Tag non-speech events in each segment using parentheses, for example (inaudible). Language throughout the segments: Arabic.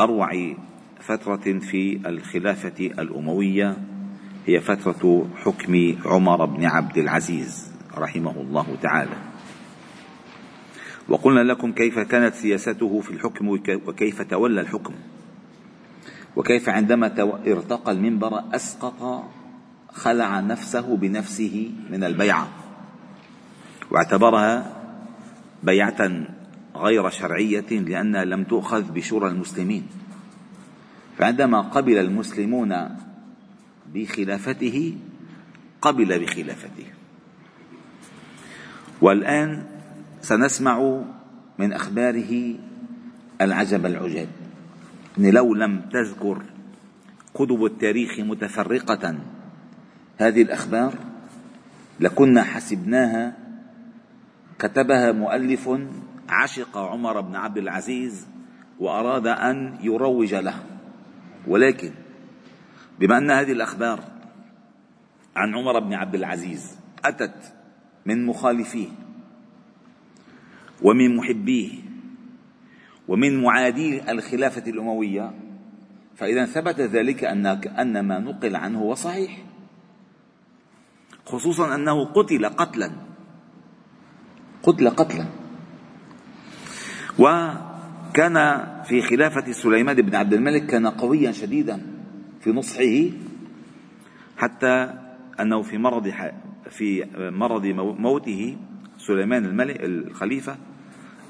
أروع فترة في الخلافة الأموية هي فترة حكم عمر بن عبد العزيز رحمه الله تعالى. وقلنا لكم كيف كانت سياسته في الحكم وكيف تولى الحكم. وكيف عندما ارتقى المنبر أسقط خلع نفسه بنفسه من البيعة. واعتبرها بيعة غير شرعية لأنها لم تؤخذ بشورى المسلمين. فعندما قبل المسلمون بخلافته قبل بخلافته. والآن سنسمع من أخباره العجب العجاب. يعني لو لم تذكر كتب التاريخ متفرقة هذه الأخبار لكنا حسبناها كتبها مؤلف عشق عمر بن عبد العزيز وأراد أن يروج له. ولكن بما أن هذه الأخبار عن عمر بن عبد العزيز أتت من مخالفيه ومن محبيه ومن معادي الخلافة الأموية فإذا ثبت ذلك أن أن ما نقل عنه هو صحيح. خصوصا أنه قتل قتلا. قتل قتلا. وكان في خلافة سليمان بن عبد الملك كان قويا شديدا في نصحه حتى أنه في مرض في مرض موته سليمان الملك الخليفة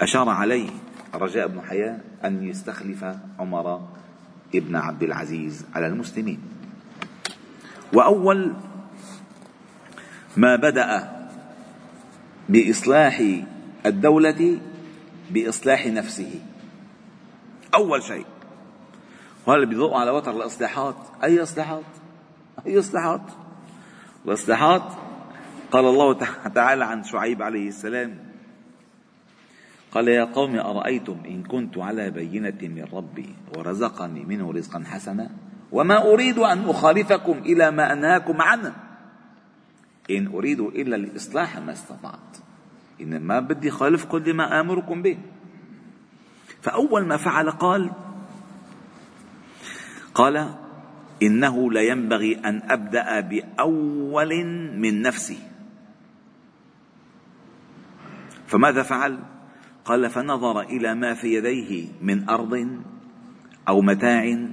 أشار عليه رجاء بن حياة أن يستخلف عمر ابن عبد العزيز على المسلمين. وأول ما بدأ بإصلاح الدولة بإصلاح نفسه. أول شيء. وهذا بيضوء على وتر الإصلاحات. أي إصلاحات؟ أي إصلاحات؟ الإصلاحات قال الله تعالى عن شعيب عليه السلام. قال يا قوم أرأيتم إن كنت على بينة من ربي ورزقني منه رزقا حسنا؟ وما أريد أن أخالفكم إلى ما أنهاكم عنه. إن أريد إلا الإصلاح ما استطعت. إنما بدي خالف كل ما آمركم به. فأول ما فعل قال قال إنه لا ينبغي أن أبدأ بأول من نفسي. فماذا فعل؟ قال فنظر إلى ما في يديه من أرض أو متاع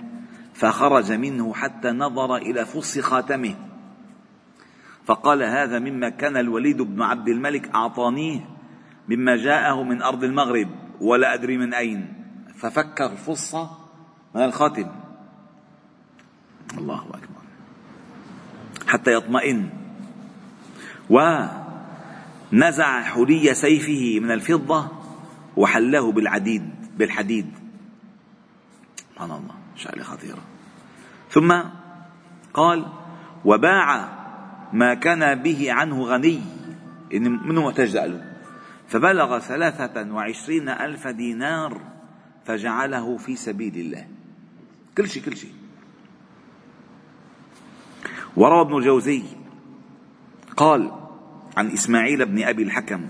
فخرج منه حتى نظر إلى فص خاتمه. فقال هذا مما كان الوليد بن عبد الملك أعطانيه مما جاءه من أرض المغرب ولا أدري من أين. ففك الفصة من الخاتم. الله أكبر. حتى يطمئن. ونزع حلي سيفه من الفضة وحله بالعديد بالحديد. سبحان الله شغلة خطيرة. ثم قال وباع ما كان به عنه غني إن منه محتاج له فبلغ ثلاثة وعشرين ألف دينار فجعله في سبيل الله. كل شيء كل شيء. وروى ابن الجوزي قال عن إسماعيل بن أبي الحكم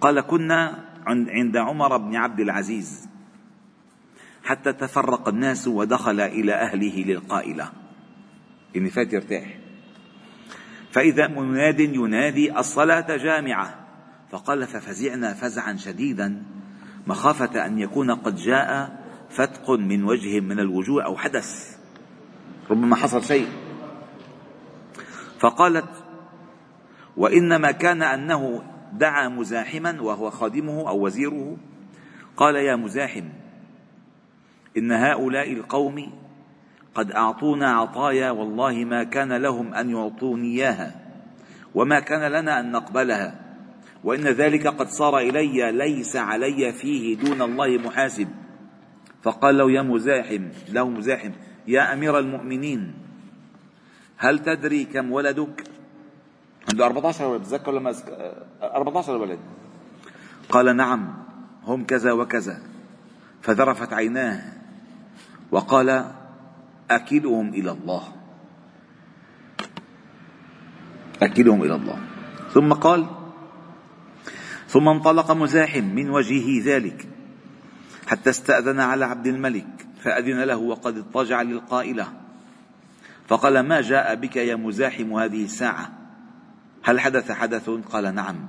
قال كنا عند عمر بن عبد العزيز حتى تفرق الناس ودخل إلى أهله للقائلة. إن فات يرتاح. فإذا مناد ينادي الصلاة جامعة. فقال ففزعنا فزعا شديدا. مخافة أن يكون قد جاء فتق من وجه من الوجوه أو حدث. ربما حصل شيء. فقالت وإنما كان أنه دعا مزاحما وهو خادمه أو وزيره. قال يا مزاحم إن هؤلاء القوم قد أعطونا عطايا والله ما كان لهم أن يعطوني إياها وما كان لنا أن نقبلها وإن ذلك قد صار إلي ليس علي فيه دون الله محاسب فقال له يا مزاحم له مزاحم يا أمير المؤمنين هل تدري كم ولدك؟ عنده 14 ولد بتذكر لما 14 ولد. قال نعم هم كذا وكذا فذرفت عيناه وقال أكلهم إلى الله. أكلهم إلى الله. ثم قال ثم انطلق مزاحم من وجهه ذلك حتى استأذن على عبد الملك فأذن له وقد اضطجع للقائلة. فقال ما جاء بك يا مزاحم هذه الساعة؟ هل حدث حدث؟ قال نعم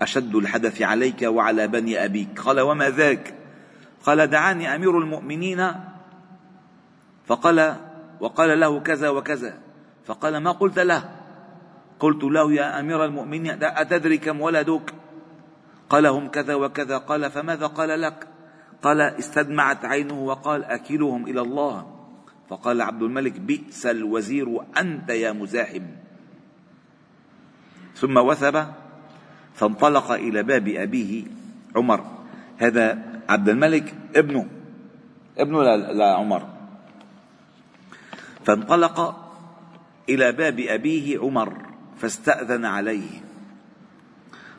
أشد الحدث عليك وعلى بني أبيك. قال وما ذاك؟ قال دعاني أمير المؤمنين فقال وقال له كذا وكذا. فقال ما قلت له؟ قلت له يا أمير المؤمنين أتدري كم ولدك؟ قال هم كذا وكذا. قال فماذا قال لك؟ قال استدمعت عينه وقال أكلهم إلى الله. فقال عبد الملك بئس الوزير أنت يا مزاحم. ثم وثب فانطلق إلى باب أبيه عمر. هذا عبد الملك ابنه ابنه لعمر فانطلق إلى باب أبيه عمر فاستأذن عليه.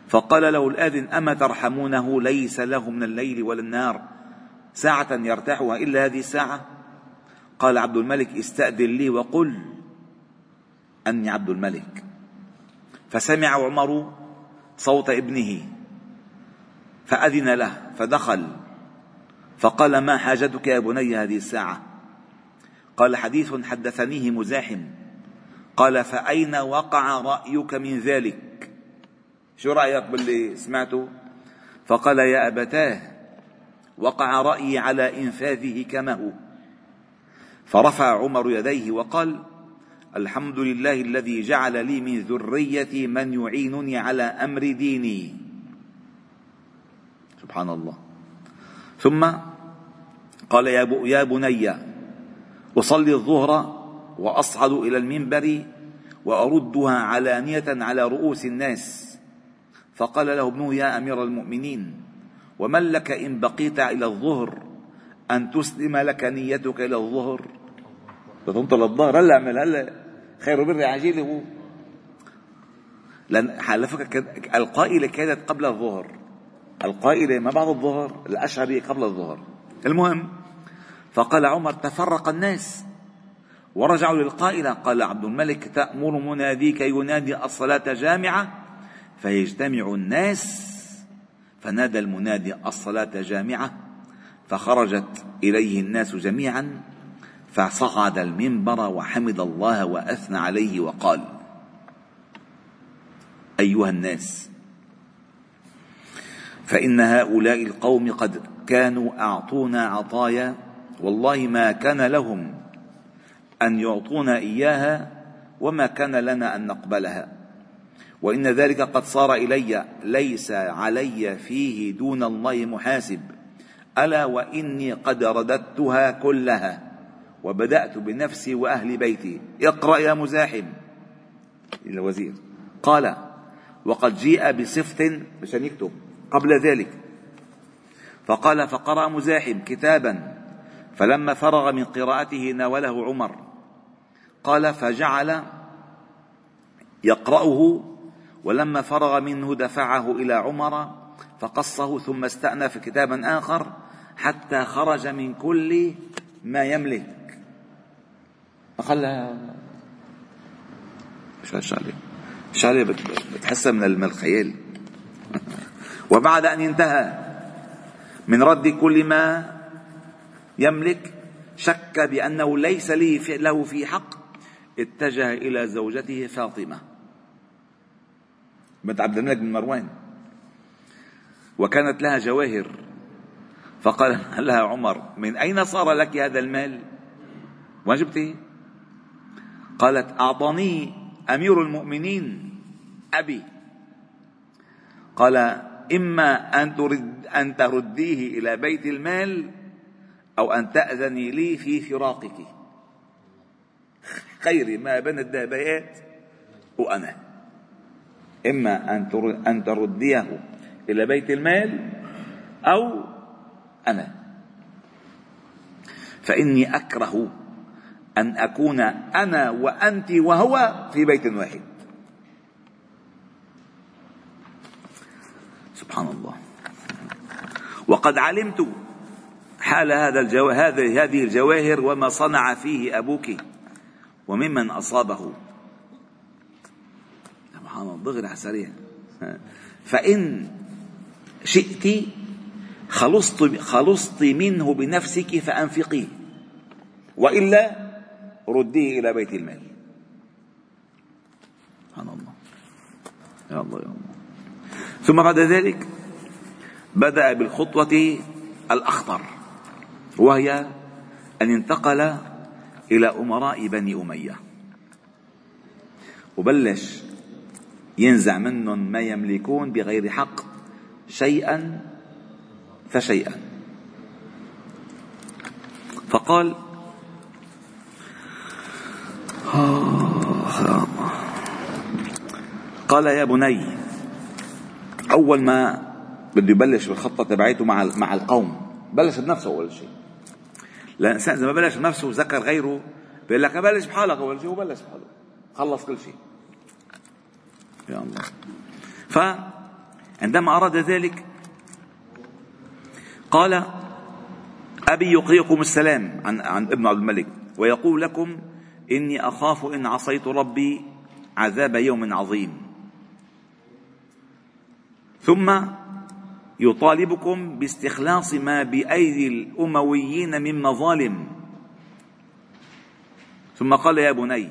فقال له الآذن أما ترحمونه ليس له من الليل ولا النار ساعة يرتاحها إلا هذه الساعة؟ قال عبد الملك استأذن لي وقل أني عبد الملك. فسمع عمر صوت ابنه فأذن له فدخل. فقال ما حاجتك يا بني هذه الساعة؟ قال حديث حدثنيه مزاحم. قال فأين وقع رأيك من ذلك؟ شو رأيك باللي سمعته؟ فقال يا أبتاه وقع رأيي على إنفاذه كما هو. فرفع عمر يديه وقال الحمد لله الذي جعل لي من ذريتي من يعينني على أمر ديني. سبحان الله. ثم قال يا بني أصلي الظهر وأصعد إلى المنبر وأردها علانية على رؤوس الناس. فقال له ابنه يا أمير المؤمنين ومن لك إن بقيت إلى الظهر أن تسلم لك نيتك إلى الظهر؟ تنطل الظهر؟ هلا اعمل هلا خير بر عجيل. هو لأن فكرة القائلة كانت قبل الظهر. القائلة ما بعد الظهر الأشهرية قبل الظهر. المهم فقال عمر تفرق الناس. ورجعوا للقائلة قال عبد الملك تأمر مناديك ينادي الصلاة جامعة؟ فيجتمع الناس. فنادى المنادي الصلاة جامعة فخرجت إليه الناس جميعا فصعد المنبر وحمد الله وأثنى عليه وقال أيها الناس فإن هؤلاء القوم قد كانوا أعطونا عطايا والله ما كان لهم أن يعطونا إياها وما كان لنا أن نقبلها. وإن ذلك قد صار إلي ليس علي فيه دون الله محاسب. ألا وإني قد رددتها كلها وبدأت بنفسي وأهل بيتي. اقرأ يا مزاحم. الوزير قال وقد جيء بصفت مشان يكتب قبل ذلك. فقال فقرأ مزاحم كتابا. فلما فرغ من قراءته ناوله عمر. قال فجعل يقرأه ولما فرغ منه دفعه إلى عمر فقصه ثم استأنف كتابا آخر حتى خرج من كل ما يملك. مش هالشغله الشغله بتحسها من الخيال. (laughs) وبعد أن انتهى من رد كل ما يملك شك بأنه ليس لي له في حق اتجه إلى زوجته فاطمة بنت عبد الملك بن مروان وكانت لها جواهر فقال (laughs) لها عمر من أين صار لك هذا المال؟ وين جبتيه؟ قالت أعطاني أمير المؤمنين أبي قال إما أن ترد أن ترديه إلى بيت المال أو أن تأذني لي في فراقك. خيري ما بين الدابيات وأنا. إما أن أن ترديه إلى بيت المال أو أنا. فإني أكره أن أكون أنا وأنت وهو في بيت واحد. سبحان الله. وقد علمت حال هذا الجو... هذه هذه الجواهر وما صنع فيه أبوك وممن أصابه. سبحان الله دغري على السريع. فإن شئت خلصت خلصت منه بنفسك فأنفقيه وإلا رديه إلى بيت المال. سبحان الله. يا الله يا الله. ثم بعد ذلك بدأ بالخطوة الأخطر. وهي أن انتقل إلى أمراء بني أمية. وبلش ينزع منهم ما يملكون بغير حق شيئا فشيئا. فقال قال يا بني أول ما بده يبلش بالخطة تبعيته مع مع القوم بلش بنفسه أول شيء. لأن الإنسان إذا ما بلش بنفسه وذكر غيره بيقول لك بلش بحالك أول شيء وبلش بحاله. خلص كل شيء. يا الله. فعندما أراد ذلك قال أبي يقرئكم السلام عن, عن ابن عبد الملك ويقول لكم إني أخاف إن عصيت ربي عذاب يوم عظيم. ثم يطالبكم باستخلاص ما بأيدي الأمويين من مظالم. ثم قال يا بني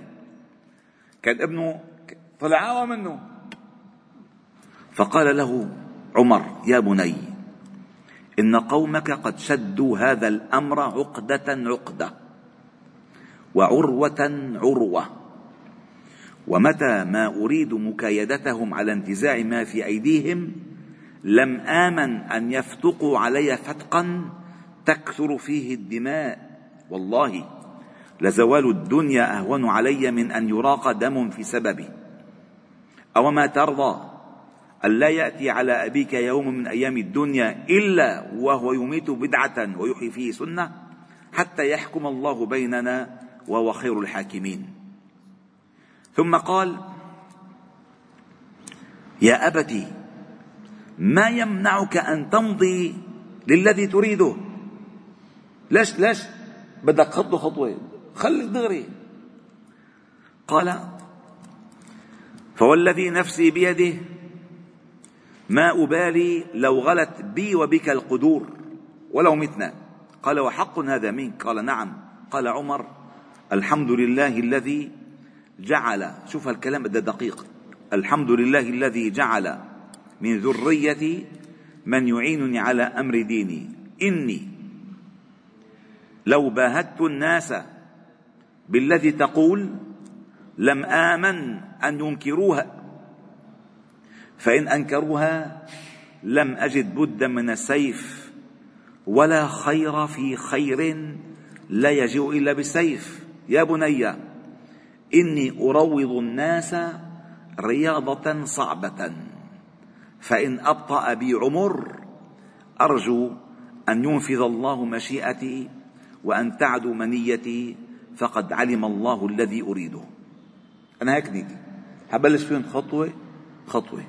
كان ابنه طلع منه. فقال له عمر يا بني إن قومك قد شدوا هذا الأمر عقدة عقدة وعروة عروة. ومتى ما أريد مكايدتهم على انتزاع ما في أيديهم لم آمن أن يفتقوا علي فتقا تكثر فيه الدماء. والله لزوال الدنيا أهون علي من أن يراق دم في سببي أوما ترضى ألا يأتي على أبيك يوم من أيام الدنيا إلا وهو يميت بدعة ويحيي فيه سنة حتى يحكم الله بيننا وهو خير الحاكمين. ثم قال يا أبت ما يمنعك أن تمضي للذي تريده. ليش ليش؟ بدك خطوة خطوة خليك دغري. قال فوالذي نفسي بيده ما أبالي لو غلت بي وبك القدور ولو متنا. قال وحق هذا منك. قال نعم. قال عمر الحمد لله الذي جعل. شوف الكلام ده دقيق. الحمد لله الذي جعل من ذريتي من يعينني على أمر ديني. إني لو باهدت الناس بالذي تقول لم آمن أن ينكروها فإن أنكروها لم أجد بدا من السيف ولا خير في خير لا يجيء إلا بالسيف. يا بني إني أروض الناس رياضة صعبة. فإن أبطأ بي عمر أرجو أن ينفذ الله مشيئتي وأن تعدو منيتي فقد علم الله الذي أريده. أنا هيك نيتي حبلش فيهم خطوة خطوة.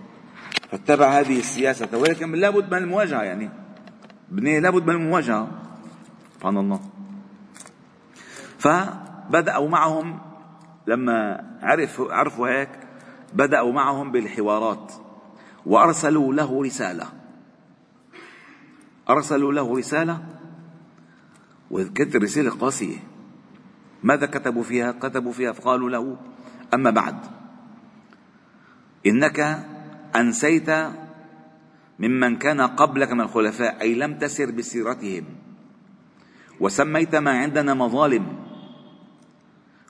فاتبع هذه السياسة. ولكن لابد من المواجهة يعني. بني لابد من المواجهة. سبحان الله. فبدأوا معهم لما عرفوا عرفوا هيك بدأوا معهم بالحوارات. وأرسلوا له رسالة. أرسلوا له رسالة. وكانت الرسالة قاسية. ماذا كتبوا فيها؟ كتبوا فيها فقالوا له أما بعد. إنك أنسيت ممن كان قبلك من الخلفاء أي لم تسر بسيرتهم. وسميت ما عندنا مظالم.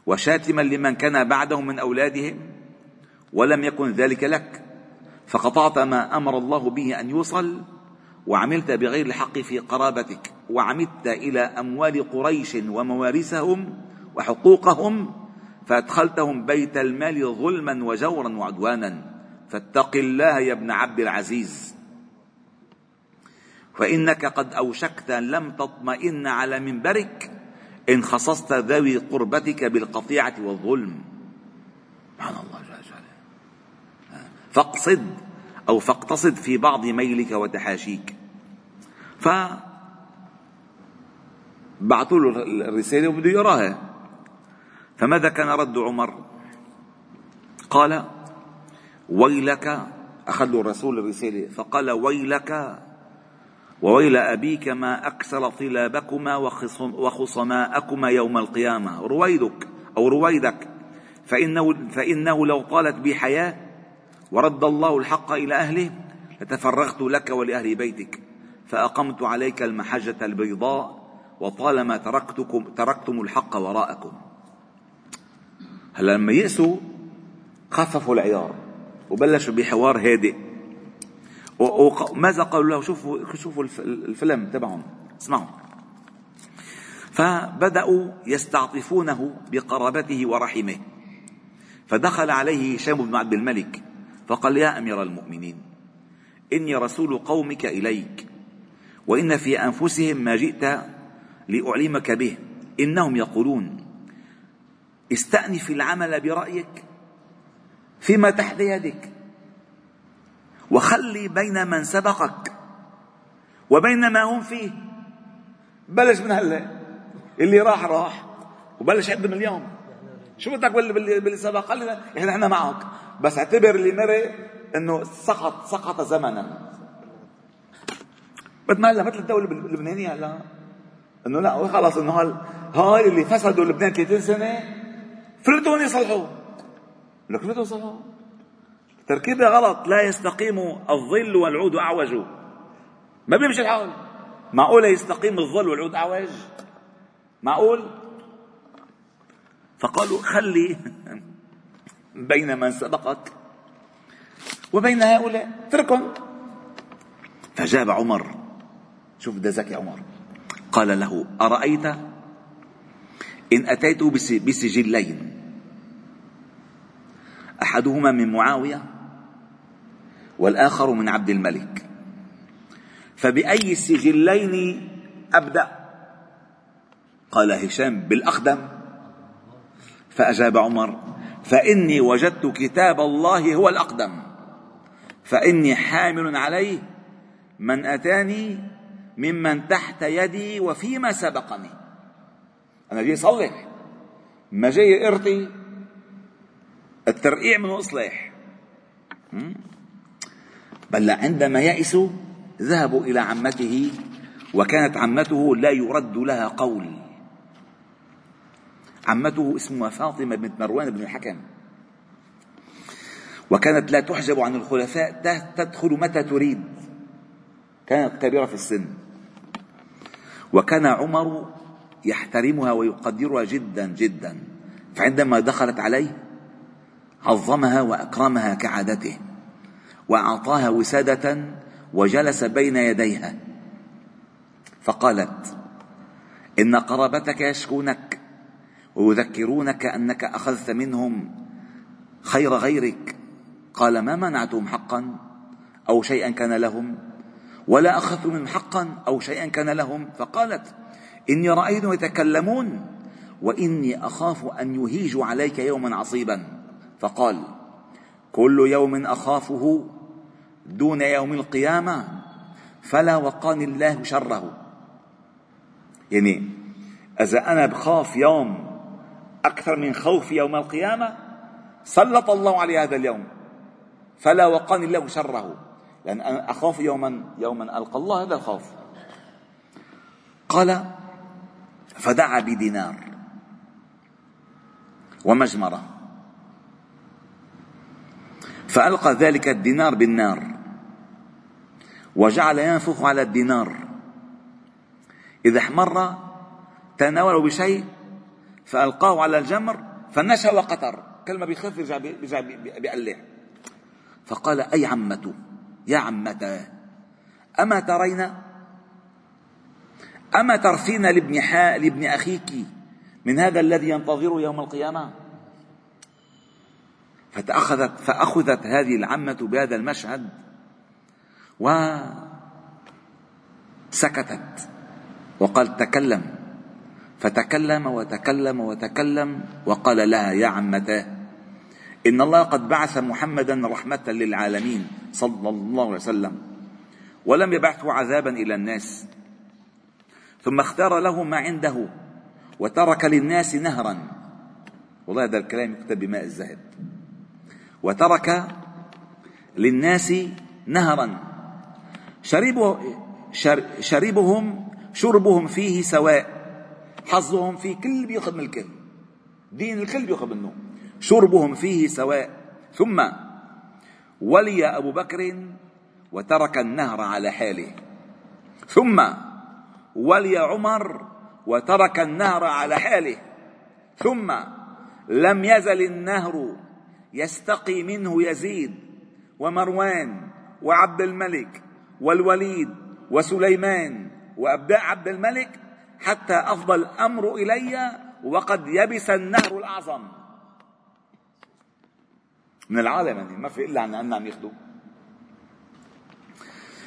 وشاتما لمن كان بعدهم من أولادهم ولم يكن ذلك لك. فقطعت ما أمر الله به أن يوصل وعملت بغير الحق في قرابتك وعمدت إلى أموال قريش وموارثهم وحقوقهم فأدخلتهم بيت المال ظلما وجورا وعدوانا. فاتق الله يا ابن عبد العزيز. فإنك قد أوشكت لم تطمئن على منبرك إن خصصت ذوي قربتك بالقطيعة والظلم. سبحان الله. فاقصد أو فاقتصد في بعض ميلك وتحاشيك. ف بعثوا له الرسالة وبده يراها. فماذا كان رد عمر؟ قال ويلك أخذ له الرسول الرسالة. فقال ويلك وويل أبيك ما أكثر طلابكما وخصماءكما يوم القيامة. رويدك أو رويدك فإنه, فإنه لو طالت بي حياة ورد الله الحق إلى أهله لتفرغت لك ولأهل بيتك فأقمت عليك المحجة البيضاء وطالما تركتكم تركتم الحق وراءكم هلا لما يأسوا خففوا العيار وبلشوا بحوار هادئ. وماذا قالوا له؟ شوفوا شوفوا الفيلم تبعهم اسمعوا. فبدأوا يستعطفونه بقرابته ورحمه. فدخل عليه هشام بن عبد الملك فقال يا أمير المؤمنين إني رسول قومك إليك وإن في أنفسهم ما جئت لأعلمك به إنهم يقولون استأنف العمل برأيك فيما تحت يدك وخلي بين من سبقك وبين ما هم فيه. بلش من هلا اللي راح راح وبلش عد من اليوم. شو بدك باللي, سبق؟ قال لي إحنا معك. بس اعتبر اللي مرق إنه سقط سقط زمنا. مثل ما هلا مثل الدولة اللبنانيه هلا إنه لا خلص إنه هال هاي اللي فسدوا لبنان 30 سنة فلتون يصلحوا لك فلتون يصلحوا تركيبة غلط لا يستقيم الظل والعود أعوج. ما بيمشي الحال. معقوله يستقيم الظل والعود أعوج؟ معقول؟ فقالوا خلي (laughs) بين من سبقك وبين هؤلاء. اتركهم. فجاب عمر. شوف ده ذكي عمر. قال له أرأيت إن أتيت بسجلين؟ أحدهما من معاوية والآخر من عبد الملك. فبأي السجلين أبدأ؟ قال هشام بالأقدم. فأجاب عمر فإني وجدت كتاب الله هو الأقدم. فإني حامل عليه من أتاني ممن تحت يدي وفيما سبقني. أنا جاي صلح. ما جاي إرتي. الترقيع من إصلاح. بل عندما يئسوا ذهبوا إلى عمته وكانت عمته لا يرد لها قول. عمته اسمها فاطمة بنت مروان بن الحكم. وكانت لا تحجب عن الخلفاء تدخل متى تريد. كانت كبيرة في السن. وكان عمر يحترمها ويقدرها جدا جدا. فعندما دخلت عليه عظمها وأكرمها كعادته وأعطاها وسادة وجلس بين يديها. فقالت إن قرابتك يشكونك. ويذكرونك أنك أخذت منهم خير غيرك. قال ما منعتهم حقا أو شيئا كان لهم؟ ولا أخذت منهم حقا أو شيئا كان لهم؟ فقالت إني رأيتهم يتكلمون وإني أخاف أن يهيجوا عليك يوما عصيبا. فقال كل يوم أخافه دون يوم القيامة فلا وقاني الله شره. يعني إذا أنا بخاف يوم أكثر من خوف يوم القيامة؟ سلط الله علي هذا اليوم. فلا وقاني الله شره. لأن أنا أخاف يوما يوما ألقى الله هذا الخوف. قال فدعا بدينار ومجمرة. فألقى ذلك الدينار بالنار. وجعل ينفخ على الدينار. إذا احمر تناوله بشيء فألقاه على الجمر فنشا وقطر كل ما بيخف بيرجع بيرجع بيقلع. فقال أي عمته يا عمته أما ترين؟ أما ترثين لابن حا لابن أخيك من هذا الذي ينتظره يوم القيامة؟ فتأخذت فأخذت هذه العمة بهذا المشهد وسكتت. وقال تكلم. فتكلم وتكلم وتكلم وقال لها يا عمتاه إن الله قد بعث محمدا رحمة للعالمين صلى الله عليه وسلم ولم يبعثه عذابا إلى الناس ثم اختار له ما عنده وترك للناس نهرا. والله هذا الكلام يكتب بماء الذهب وترك للناس نهرا. شربه شربهم شربهم فيه سواء حظهم فيه كل بياخذ من الكل دين الكل بياخذ منه. شربهم فيه سواء. ثم ولي أبو بكر وترك النهر على حاله. ثم ولي عمر وترك النهر على حاله. ثم لم يزل النهر يستقي منه يزيد ومروان وعبد الملك والوليد وسليمان وأبداء عبد الملك حتى افضى الأمر إلي وقد يبس النهر الأعظم. من العالم يعني ما في إلا عن عم ياخذوا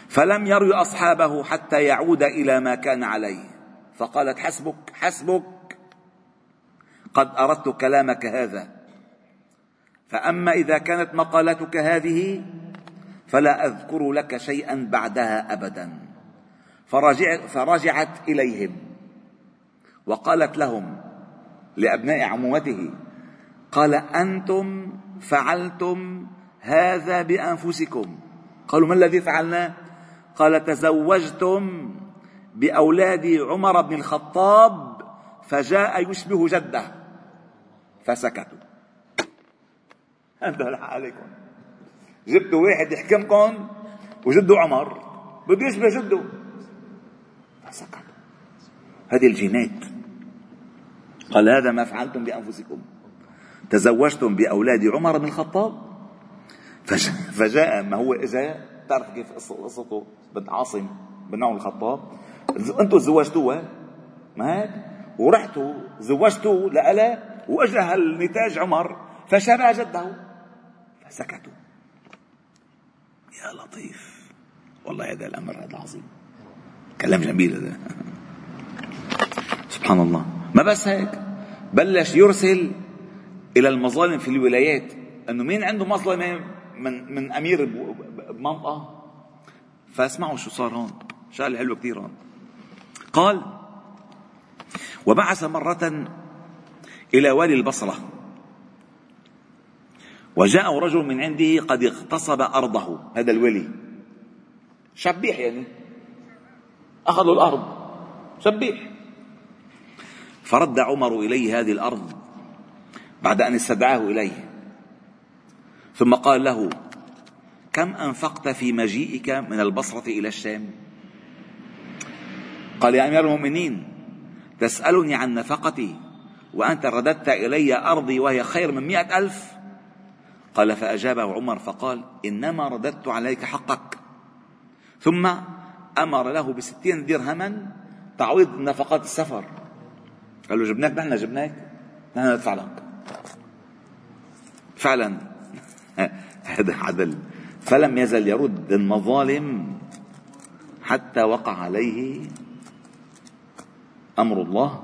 فلم يروي أصحابه حتى يعود إلى ما كان عليه. فقالت حسبك حسبك قد أردت كلامك هذا. فأما إذا كانت مقالتك هذه فلا أذكر لك شيئا بعدها فرجع فرجعت إليهم. وقالت لهم لأبناء عمومته قال أنتم فعلتم هذا بأنفسكم. قالوا ما الذي فعلناه قال تزوجتم بأولاد عمر بن الخطاب فجاء يشبه جده. فسكتوا. (laughs) انتهى عليكم. جبتوا واحد يحكمكم وجده عمر. بده يشبه جده فسكتوا. هذه الجينات. قال هذا ما فعلتم بأنفسكم. تزوجتم بأولاد عمر بن الخطاب؟ فجاء ما هو اجا تعرف كيف قصته بنت عاصم بن عمر الخطاب؟ أنتم تزوجتوها ما هيك ورحتوا زوجتوا لألا واجى هالنتاج عمر فشبه جده. فسكتوا. يا لطيف. والله هذا الأمر هذا عظيم كلام جميل هذا. (laughs) سبحان الله. ما بس هيك. بلش يرسل إلى المظالم في الولايات. إنه مين عنده مظلمه من من أمير بمنطقه فاسمعوا شو صار هون. شغلة حلوة كثير هون. قال وبعث مرة إلى والي البصرة. وجاء رجل من عنده قد اغتصب أرضه. هذا الولي. شبيح يعني. أخذوا الأرض. شبيح. فرد عمر إليه هذه الأرض بعد أن استدعاه إليه. ثم قال له كم أنفقت في مجيئك من البصرة إلى الشام؟ قال يا أمير المؤمنين تسألني عن نفقتي وأنت رددت إلي أرضي وهي خير من مئة ألف. قال فأجابه عمر فقال إنما رددت عليك حقك. ثم أمر له بستين درهما تعويض نفقات السفر. قال له جبناك نحن جبناك نحن ندفع لك. فعلا. (laughs) هذا عدل. فلم يزل يرد المظالم حتى وقع عليه أمر الله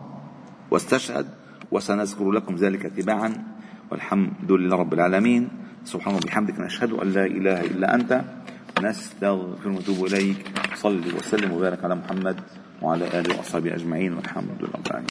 واستشهد وسنذكر لكم ذلك تباعا والحمد لله رب العالمين. سبحانه وبحمدك نشهد أن لا إله إلا أنت. نستغفر ونتوب إليك. صل وسلم وبارك على محمد وعلى آله وأصحابه أجمعين. والحمد لله رب العالمين.